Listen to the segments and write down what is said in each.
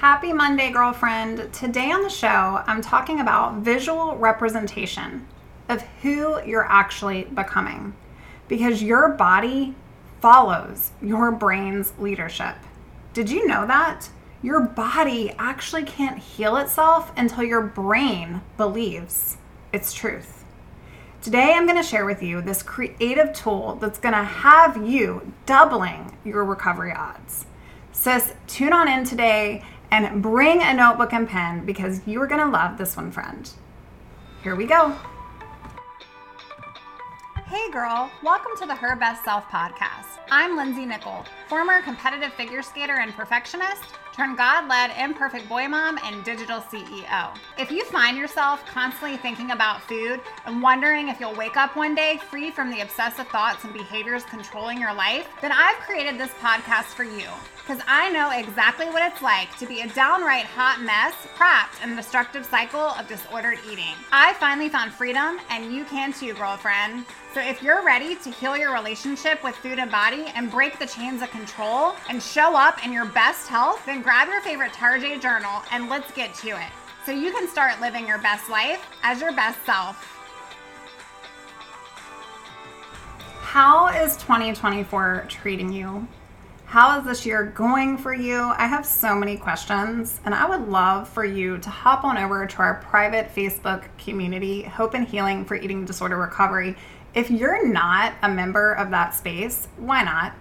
Happy Monday, girlfriend. Today on the show, I'm talking about visual representation of who you're actually becoming because your body follows your brain's leadership. Did you know that? Your body actually can't heal itself until your brain believes its truth. Today, I'm going to share with you this creative tool that's going to have you doubling your recovery odds. Sis, tune on in today and bring a notebook and pen because you are going to love this one, friend. Here we go. Hey, girl, welcome to the Her Best Self podcast. I'm Lindsey Nichol, former competitive figure skater and perfectionist turn God led imperfect boy mom and digital CEO. If you find yourself constantly thinking about food and wondering if you'll wake up one day free from the obsessive thoughts and behaviors controlling your life, then I've created this podcast for you because I know exactly what it's like to be a downright hot mess trapped in a destructive cycle of disordered eating. I finally found freedom, and you can too, girlfriend. So if you're ready to heal your relationship with food and body and break the chains of control and show up in your best health, then grab your favorite Tarjay journal and let's get to it. So you can start living your best life as your best self. How is 2024 treating you? How is this year going for you? I have so many questions, and I would love for you to hop on over to our private Facebook community, Hope and Healing for Eating Disorder Recovery. If you're not a member of that space, why not?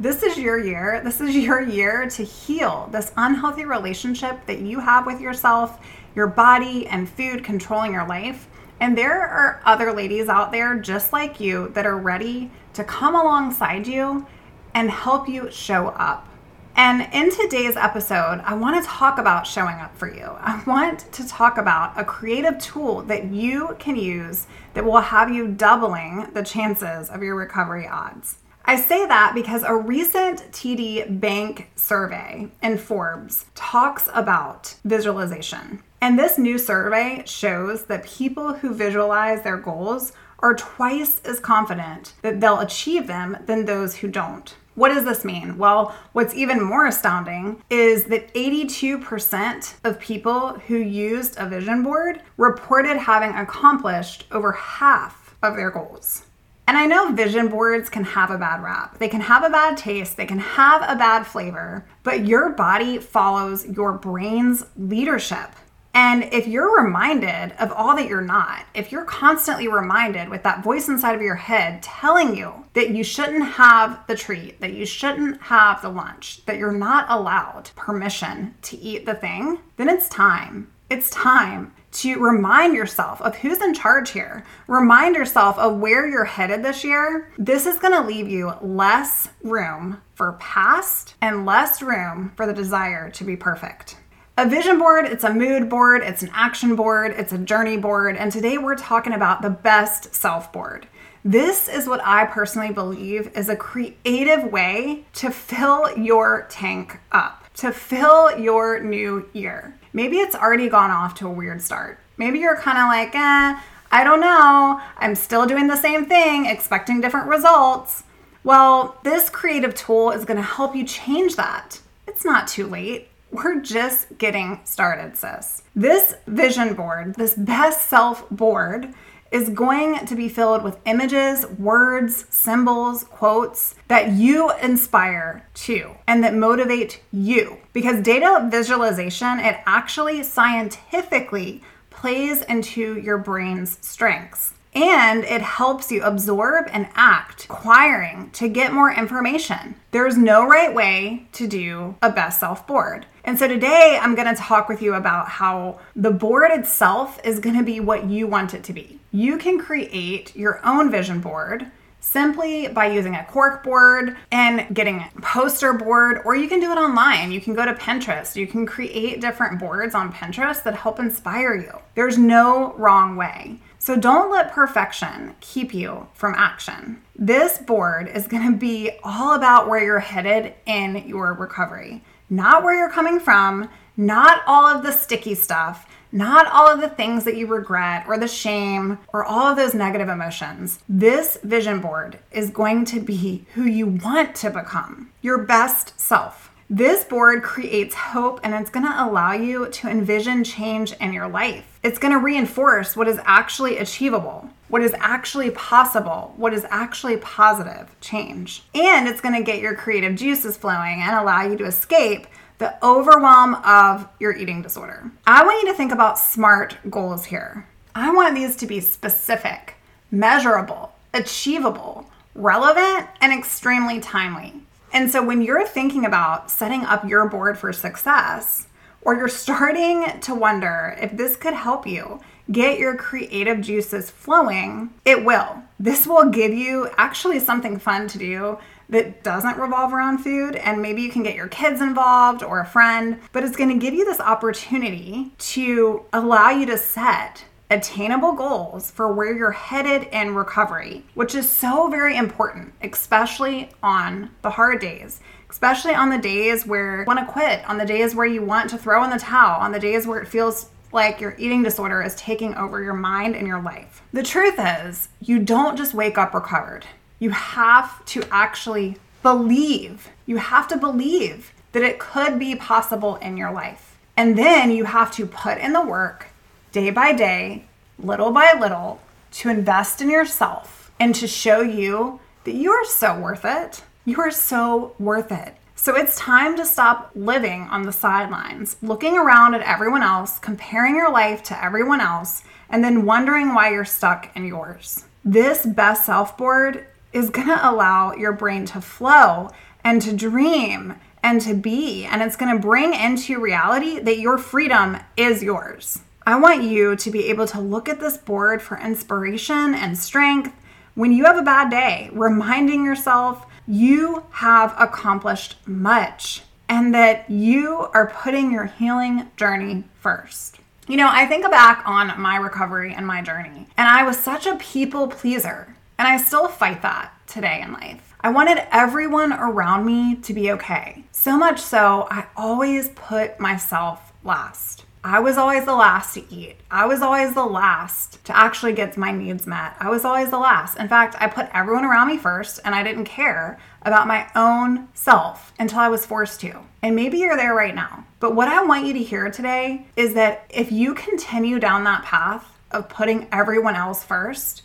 This is your year. This is your year to heal this unhealthy relationship that you have with yourself, your body, and food controlling your life. And there are other ladies out there just like you that are ready to come alongside you and help you show up. And in today's episode, I want to talk about showing up for you. I want to talk about a creative tool that you can use that will have you doubling the chances of your recovery odds. I say that because a recent TD Bank survey in Forbes talks about visualization. And this new survey shows that people who visualize their goals are twice as confident that they'll achieve them than those who don't. What does this mean? Well, what's even more astounding is that 82% of people who used a vision board reported having accomplished over half of their goals. And I know vision boards can have a bad rap. They can have a bad taste, they can have a bad flavor, but your body follows your brain's leadership. And if you're reminded of all that you're not, if you're constantly reminded with that voice inside of your head telling you that you shouldn't have the treat, that you shouldn't have the lunch, that you're not allowed permission to eat the thing, then it's time. It's time to remind yourself of who's in charge here. Remind yourself of where you're headed this year. This is going to leave you less room for past and less room for the desire to be perfect. A vision board, it's a mood board, it's an action board, it's a journey board, and today we're talking about the best self board. This is what I personally believe is a creative way to fill your tank up, to fill your new year. Maybe it's already gone off to a weird start. Maybe you're kind of like, eh, I don't know. I'm still doing the same thing, expecting different results. Well, this creative tool is going to help you change that. It's not too late. We're just getting started, sis. This vision board, this best self board, is going to be filled with images, words, symbols, quotes that you inspire to and that motivate you. Because data visualization, it actually scientifically plays into your brain's strengths and it helps you absorb and act, acquiring to get more information. There's no right way to do a best self board. And so today I'm going to talk with you about how the board itself is going to be what you want it to be. You can create your own vision board simply by using a cork board and getting a poster board, or you can do it online. You can go to Pinterest. You can create different boards on Pinterest that help inspire you. There's no wrong way. So don't let perfection keep you from action. This board is going to be all about where you're headed in your recovery, not where you're coming from, not all of the sticky stuff, not all of the things that you regret or the shame or all of those negative emotions. This vision board is going to be who you want to become, your best self. This board creates hope and it's going to allow you to envision change in your life. It's going to reinforce what is actually achievable, what is actually possible, what is actually positive change. And it's going to get your creative juices flowing and allow you to escape the overwhelm of your eating disorder. I want you to think about SMART goals here. I want these to be specific, measurable, achievable, relevant, and extremely timely. And so when you're thinking about setting up your board for success, or you're starting to wonder if this could help you get your creative juices flowing, it will. This will give you actually something fun to do that doesn't revolve around food, and maybe you can get your kids involved or a friend, but it's gonna give you this opportunity to allow you to set attainable goals for where you're headed in recovery, which is so very important, especially on the hard days, especially on the days where you want to quit, on the days where you want to throw in the towel, on the days where it feels like your eating disorder is taking over your mind and your life. The truth is, you don't just wake up recovered. You have to actually believe. You have to believe that it could be possible in your life. And then you have to put in the work day by day, little by little, to invest in yourself and to show you that you are so worth it. You are so worth it. So it's time to stop living on the sidelines, looking around at everyone else, comparing your life to everyone else, and then wondering why you're stuck in yours. This best self board is gonna allow your brain to flow and to dream and to be, and it's gonna bring into reality that your freedom is yours. I want you to be able to look at this board for inspiration and strength when you have a bad day, reminding yourself you have accomplished much and that you are putting your healing journey first. You know, I think back on my recovery and my journey, and I was such a people pleaser, and I still fight that today in life. I wanted everyone around me to be okay. So much so, I always put myself last. I was always the last to eat. I was always the last to actually get my needs met. I was always the last. In fact, I put everyone around me first and I didn't care about my own self until I was forced to. And maybe you're there right now. But what I want you to hear today is that if you continue down that path of putting everyone else first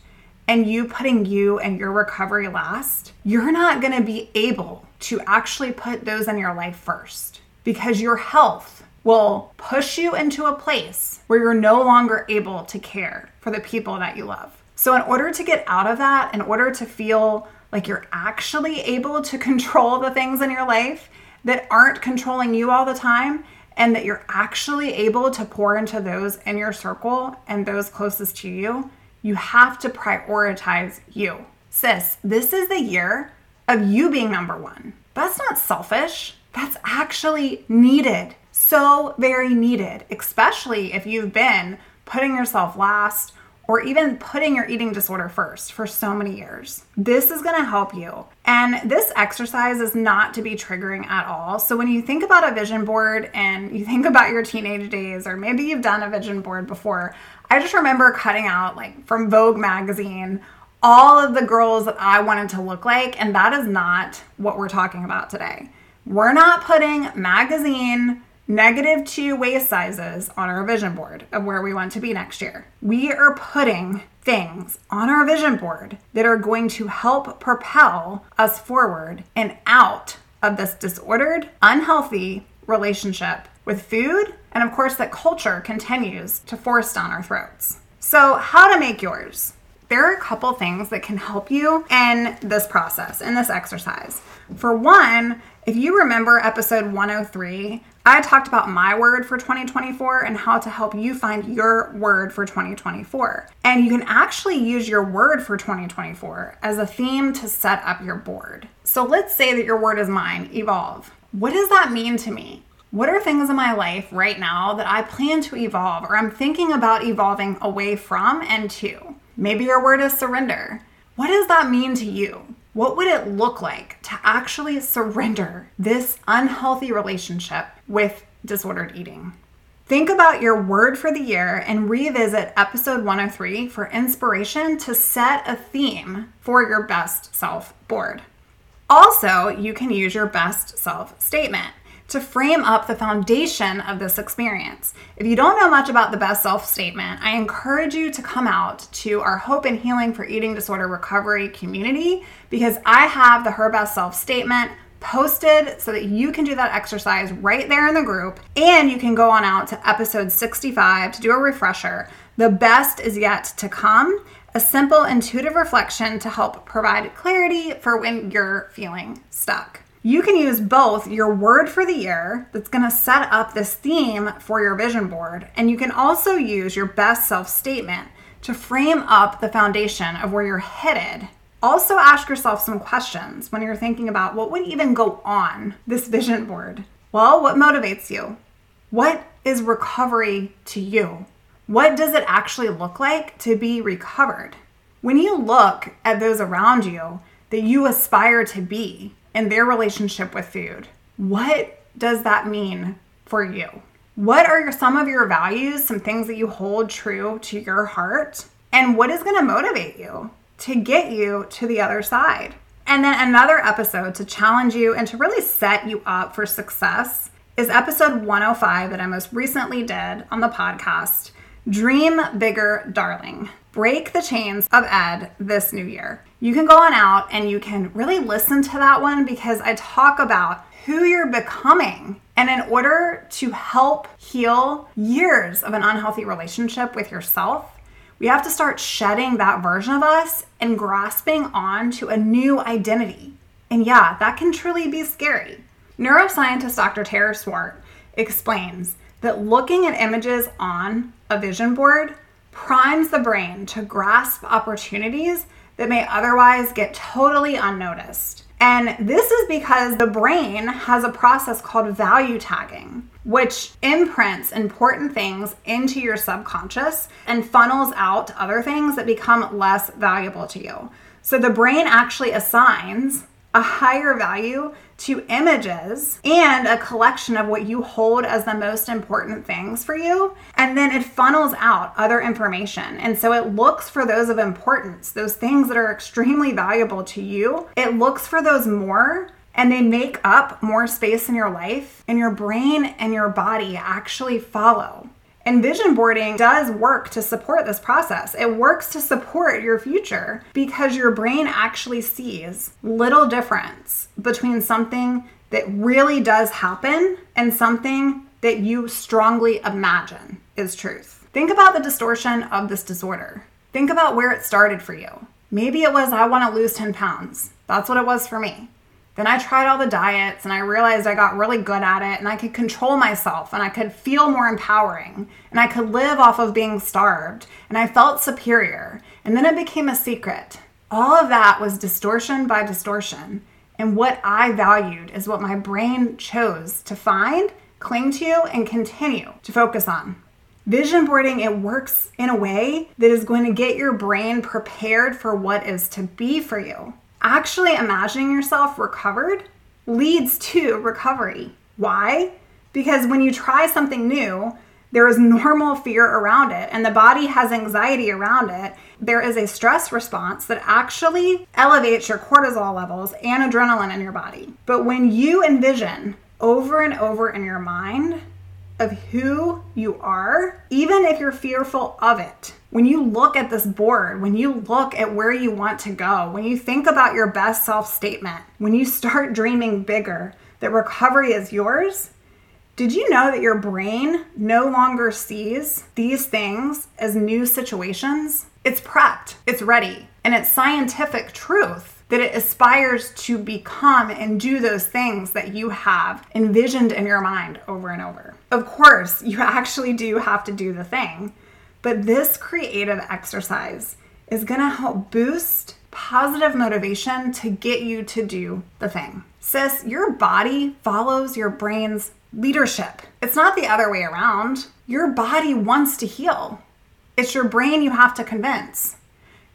and you putting you and your recovery last, you're not going to be able to actually put those in your life first because your health will push you into a place where you're no longer able to care for the people that you love. So, in order to get out of that, in order to feel like you're actually able to control the things in your life that aren't controlling you all the time, and that you're actually able to pour into those in your circle and those closest to you, you have to prioritize you. Sis, this is the year of you being number one. That's not selfish, that's actually needed so very needed, especially if you've been putting yourself last or even putting your eating disorder first for so many years. This is gonna help you. And this exercise is not to be triggering at all. So when you think about a vision board and you think about your teenage days, or maybe you've done a vision board before, I just remember cutting out, like from Vogue magazine, all of the girls that I wanted to look like. And that is not what we're talking about today. We're not putting magazine negative two waist sizes on our vision board of where we want to be next year. We are putting things on our vision board that are going to help propel us forward and out of this disordered, unhealthy relationship with food, and of course, that culture continues to force down our throats. So, how to make yours? There are a couple things that can help you in this process, in this exercise. For one, if you remember episode 103, I talked about my word for 2024 and how to help you find your word for 2024. And you can actually use your word for 2024 as a theme to set up your board. So let's say that your word is mine, evolve. What does that mean to me? What are things in my life right now that I plan to evolve or I'm thinking about evolving away from and to? Maybe your word is surrender. What does that mean to you? What would it look like to actually surrender this unhealthy relationship with disordered eating? Think about your word for the year and revisit episode 103 for inspiration to set a theme for your best self board. Also, you can use your best self statement to frame up the foundation of this experience. If you don't know much about the best self statement, I encourage you to come out to our Hope and Healing for Eating Disorder Recovery community because I have the Her Best Self statement posted so that you can do that exercise right there in the group and you can go on out to episode 65 to do a refresher. The best is yet to come. A simple intuitive reflection to help provide clarity for when you're feeling stuck. You can use both your word for the year that's going to set up this theme for your vision board, and you can also use your best self statement to frame up the foundation of where you're headed. Also, ask yourself some questions when you're thinking about what would even go on this vision board. Well, what motivates you? What is recovery to you? What does it actually look like to be recovered? When you look at those around you that you aspire to be, in their relationship with food. What does that mean for you? What are your, some of your values, some things that you hold true to your heart? And what is going to motivate you to get you to the other side? And then another episode to challenge you and to really set you up for success is episode 105 that I most recently did on the podcast Dream Bigger, Darling. Break the chains of Ed this new year. You can go on out and you can really listen to that one because I talk about who you're becoming. And in order to help heal years of an unhealthy relationship with yourself, we have to start shedding that version of us and grasping on to a new identity. And yeah, that can truly be scary. Neuroscientist Dr. Tara Swart explains that looking at images on a vision board primes the brain to grasp opportunities that may otherwise get totally unnoticed. And this is because the brain has a process called value tagging, which imprints important things into your subconscious and funnels out other things that become less valuable to you. So the brain actually assigns a higher value to images and a collection of what you hold as the most important things for you. And then it funnels out other information. And so it looks for those of importance, those things that are extremely valuable to you. It looks for those more and they make up more space in your life, and your brain and your body actually follow. And vision boarding does work to support this process. It works to support your future because your brain actually sees little difference between something that really does happen and something that you strongly imagine is truth. Think about the distortion of this disorder. Think about where it started for you. Maybe it was, I want to lose 10 pounds. That's what it was for me. Then I tried all the diets and I realized I got really good at it and I could control myself and I could feel more empowering and I could live off of being starved and I felt superior. And then it became a secret. All of that was distortion by distortion. And what I valued is what my brain chose to find, cling to, and continue to focus on. Vision boarding, it works in a way that is going to get your brain prepared for what is to be for you actually imagining yourself recovered leads to recovery. Why? Because when you try something new, there is normal fear around it, and the body has anxiety around it. There is a stress response that actually elevates your cortisol levels and adrenaline in your body. But when you envision over and over in your mind of who you are, even if you're fearful of it. When you look at this board, when you look at where you want to go, when you think about your best self statement, when you start dreaming bigger, that recovery is yours, did you know that your brain no longer sees these things as new situations? It's prepped, it's ready, and it's scientific truth that it aspires to become and do those things that you have envisioned in your mind over and over. Of course, you actually do have to do the thing, but this creative exercise is going to help boost positive motivation to get you to do the thing. Sis, your body follows your brain's leadership. It's not the other way around. Your body wants to heal. It's your brain you have to convince.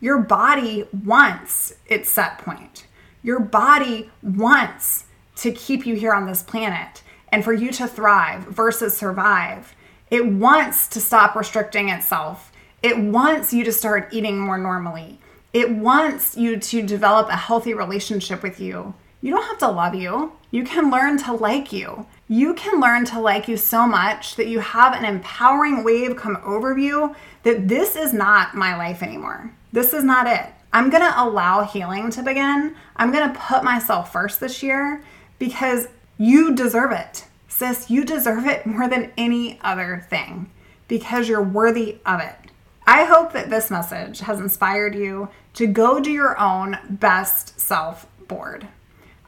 Your body wants its set point. Your body wants to keep you here on this planet and for you to thrive versus survive. It wants to stop restricting itself. It wants you to start eating more normally. It wants you to develop a healthy relationship with you. You don't have to love you. You can learn to like you. You can learn to like you so much that you have an empowering wave come over you that this is not my life anymore. This is not it. I'm to allow healing to begin. I'm to put myself first this year because you deserve it. Sis, you deserve it more than any other thing because you're worthy of it. I hope that this message has inspired you to go do your own best self board.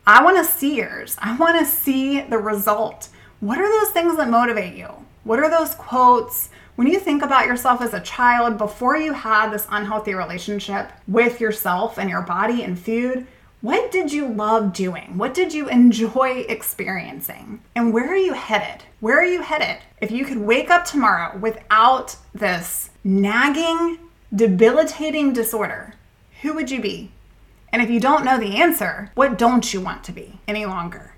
I want to see yours. I want to see the result. What are those things that motivate you? What are those quotes? When you think about yourself as a child, before you had this unhealthy relationship with yourself and your body and food, what did you love doing? What did you enjoy experiencing? And where are you headed? Where are you headed? If you could wake up tomorrow without this nagging, debilitating disorder, who would you be? And if you don't know the answer, what don't you want to be any longer?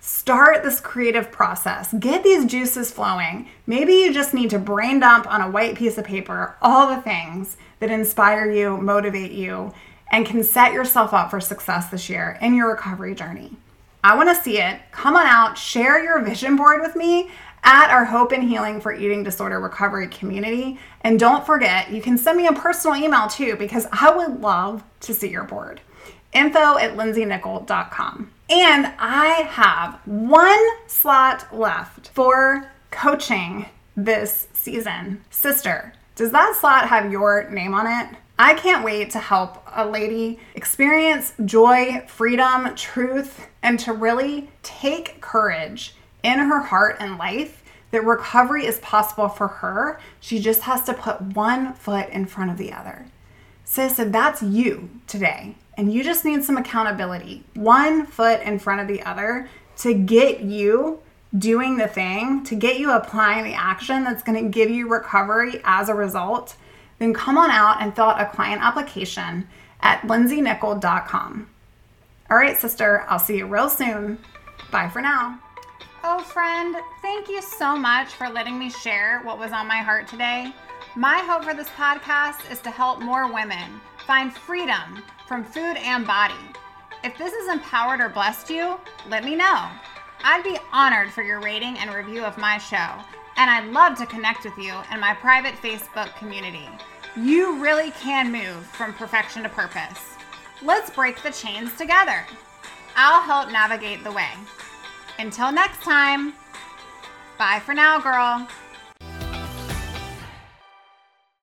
Start this creative process. Get these juices flowing. Maybe you just need to brain dump on a white piece of paper all the things that inspire you, motivate you, and can set yourself up for success this year in your recovery journey. I want to see it. Come on out, share your vision board with me at our Hope and Healing for Eating Disorder Recovery community. And don't forget, you can send me a personal email too, because I would love to see your board info at lindseynichol.com. And I have one slot left for coaching this season. Sister, does that slot have your name on it? I can't wait to help a lady experience joy, freedom, truth, and to really take courage in her heart and life that recovery is possible for her. She just has to put one foot in front of the other. Sis, if that's you today, and you just need some accountability, one foot in front of the other to get you doing the thing, to get you applying the action that's going to give you recovery as a result, then come on out and fill out a client application at lindseynichol.com. All right, sister, I'll see you real soon. Bye for now. Oh, friend, thank you so much for letting me share what was on my heart today. My hope for this podcast is to help more women find freedom from food and body. If this has empowered or blessed you, let me know. I'd be honored for your rating and review of my show, and I'd love to connect with you in my private Facebook community. You really can move from perfection to purpose. Let's break the chains together. I'll help navigate the way. Until next time, bye for now, girl.